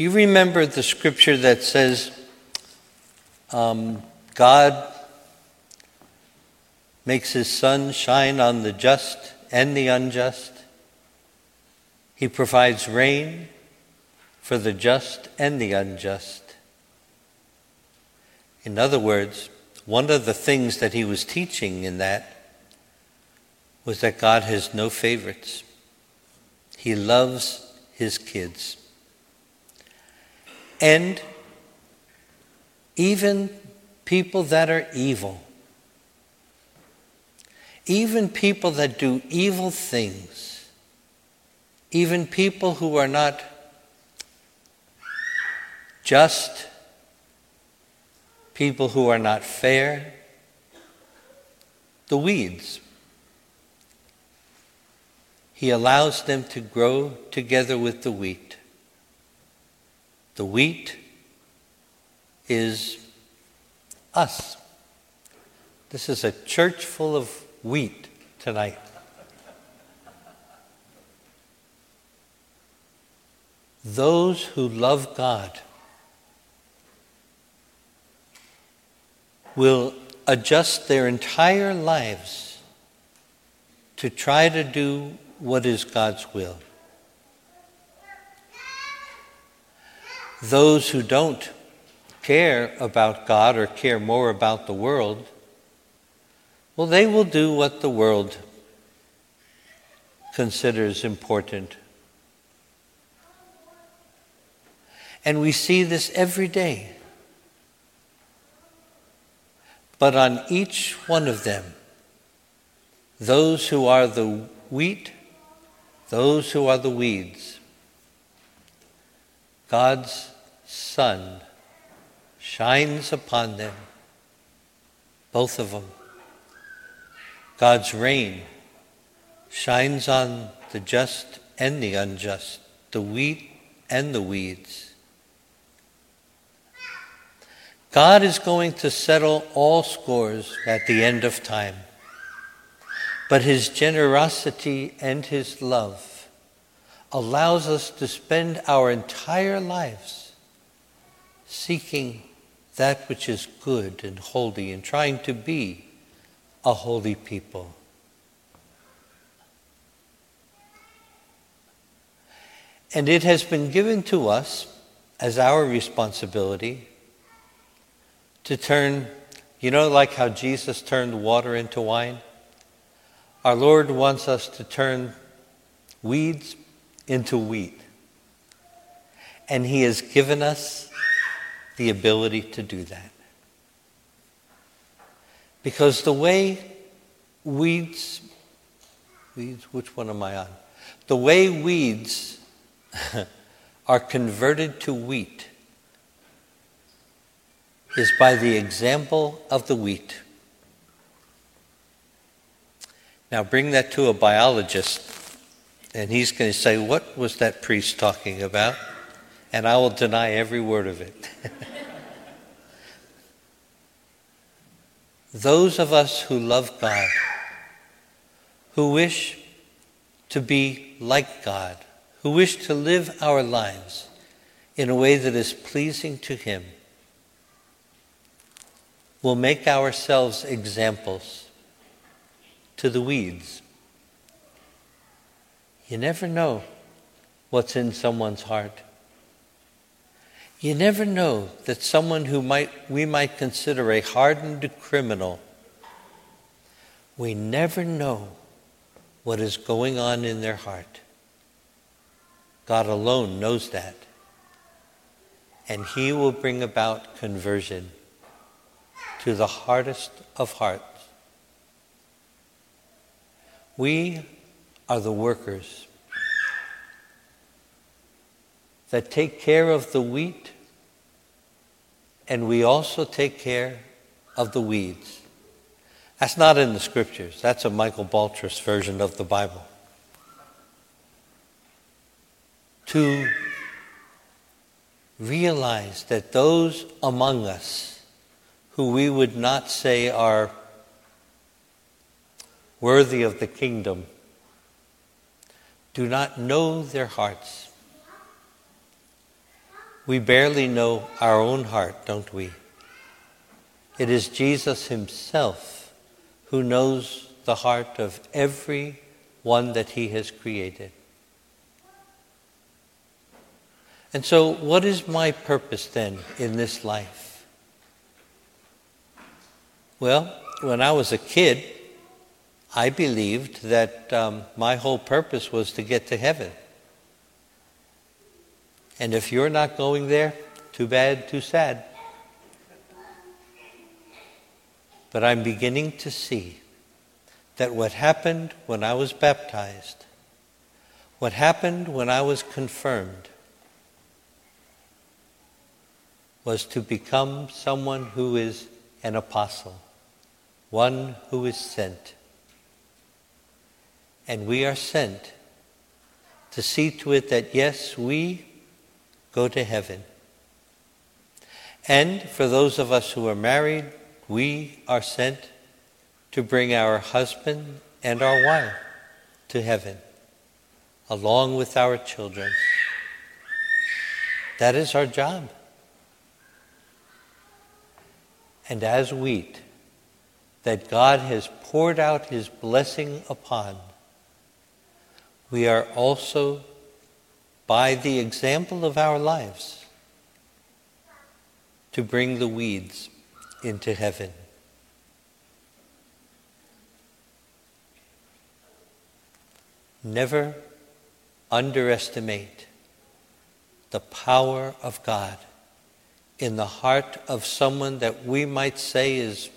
Do you remember the scripture that says, um, God makes his sun shine on the just and the unjust? He provides rain for the just and the unjust. In other words, one of the things that he was teaching in that was that God has no favorites. He loves his kids. And even people that are evil, even people that do evil things, even people who are not just, people who are not fair, the weeds. He allows them to grow together with the wheat. The wheat is us. This is a church full of wheat tonight. Those who love God will adjust their entire lives to try to do what is God's will. Those who don't care about God or care more about the world, well, they will do what the world considers important. And we see this every day. But on each one of them, those who are the wheat, those who are the weeds, God's sun shines upon them, both of them. God's rain shines on the just and the unjust, the wheat and the weeds. God is going to settle all scores at the end of time. But his generosity and his love allows us to spend our entire lives seeking that which is good and holy and trying to be a holy people. And it has been given to us as our responsibility to turn, you know, like how Jesus turned water into wine? Our Lord wants us to turn weeds into wheat. And He has given us the ability to do that. Because the way weeds, weeds, which one am I on? The way weeds are converted to wheat is by the example of the wheat. Now bring that to a biologist, and he's going to say, What was that priest talking about? And I will deny every word of it. Those of us who love God, who wish to be like God, who wish to live our lives in a way that is pleasing to Him, will make ourselves examples to the weeds. You never know what's in someone's heart. You never know that someone who might, we might consider a hardened criminal, we never know what is going on in their heart. God alone knows that. And He will bring about conversion to the hardest of hearts. We are the workers that take care of the wheat, and we also take care of the weeds. That's not in the scriptures. That's a Michael Baltrus version of the Bible. To realize that those among us who we would not say are worthy of the kingdom do not know their hearts. We barely know our own heart, don't we? It is Jesus Himself who knows the heart of every one that He has created. And so, what is my purpose then in this life? Well, when I was a kid, I believed that um, my whole purpose was to get to heaven. And if you're not going there, too bad, too sad. But I'm beginning to see that what happened when I was baptized, what happened when I was confirmed, was to become someone who is an apostle, one who is sent. And we are sent to see to it that, yes, we go to heaven. And for those of us who are married, we are sent to bring our husband and our wife to heaven, along with our children. That is our job. And as wheat that God has poured out his blessing upon, we are also, by the example of our lives, to bring the weeds into heaven. Never underestimate the power of God in the heart of someone that we might say is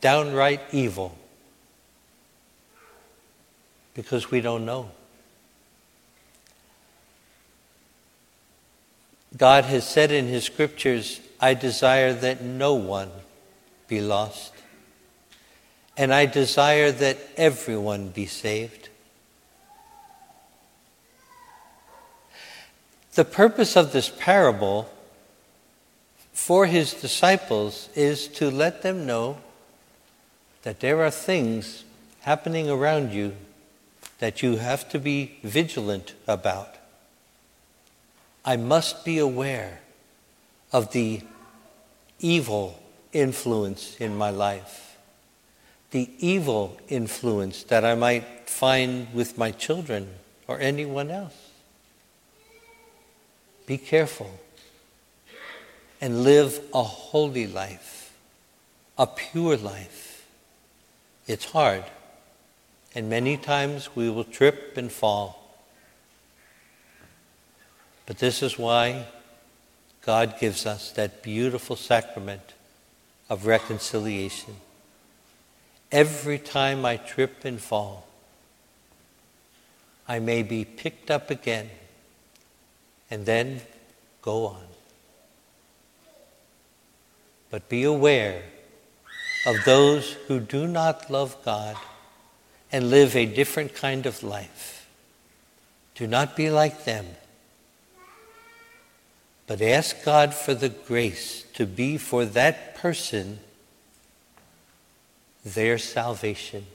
downright evil because we don't know. God has said in His scriptures, I desire that no one be lost, and I desire that everyone be saved. The purpose of this parable for his disciples is to let them know that there are things happening around you that you have to be vigilant about. I must be aware of the evil influence in my life, the evil influence that I might find with my children or anyone else. Be careful and live a holy life, a pure life. It's hard, and many times we will trip and fall. But this is why God gives us that beautiful sacrament of reconciliation. Every time I trip and fall, I may be picked up again and then go on. But be aware of those who do not love God and live a different kind of life. Do not be like them, but ask God for the grace to be for that person their salvation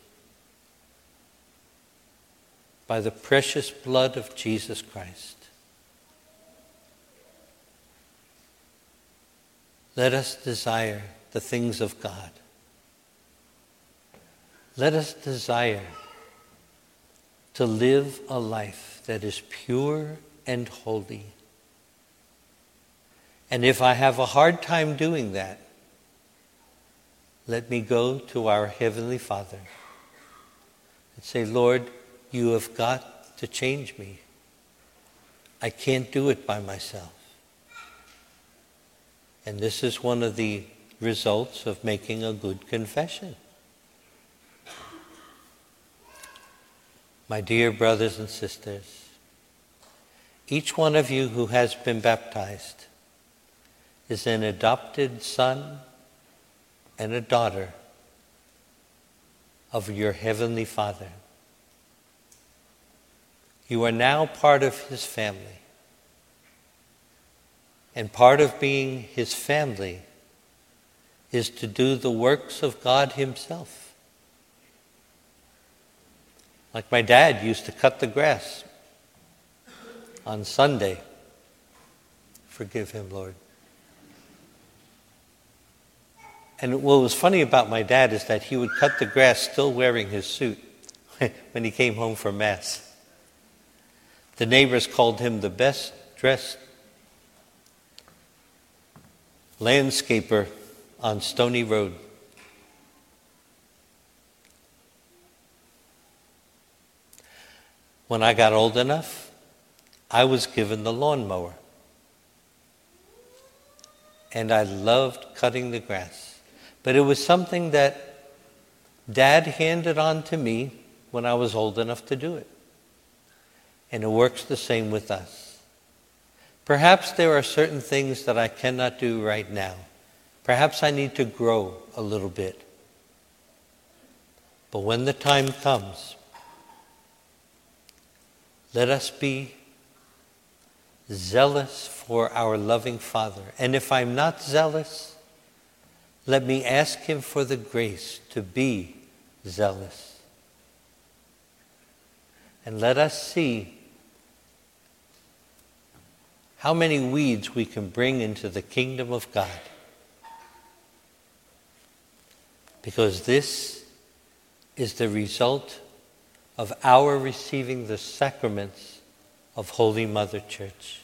by the precious blood of Jesus Christ. Let us desire the things of God. Let us desire to live a life that is pure and holy. And if I have a hard time doing that, let me go to our Heavenly Father and say, Lord, you have got to change me. I can't do it by myself. And this is one of the results of making a good confession. My dear brothers and sisters, each one of you who has been baptized is an adopted son and a daughter of your Heavenly Father. You are now part of His family. And part of being his family is to do the works of God himself. Like my dad used to cut the grass on Sunday Forgive him, Lord. And what was funny about my dad is that he would cut the grass still wearing his suit when he came home from Mass. The neighbors called him the best dressed landscaper on Stony Road. When I got old enough, I was given the lawnmower. And I loved cutting the grass. But it was something that Dad handed on to me when I was old enough to do it. And it works the same with us. Perhaps there are certain things that I cannot do right now. Perhaps I need to grow a little bit. But when the time comes, let us be zealous for our loving Father. And if I'm not zealous, let me ask Him for the grace to be zealous. And let us see how many weeds we can bring into the kingdom of God. Because this is the result of our receiving the sacraments of Holy Mother Church.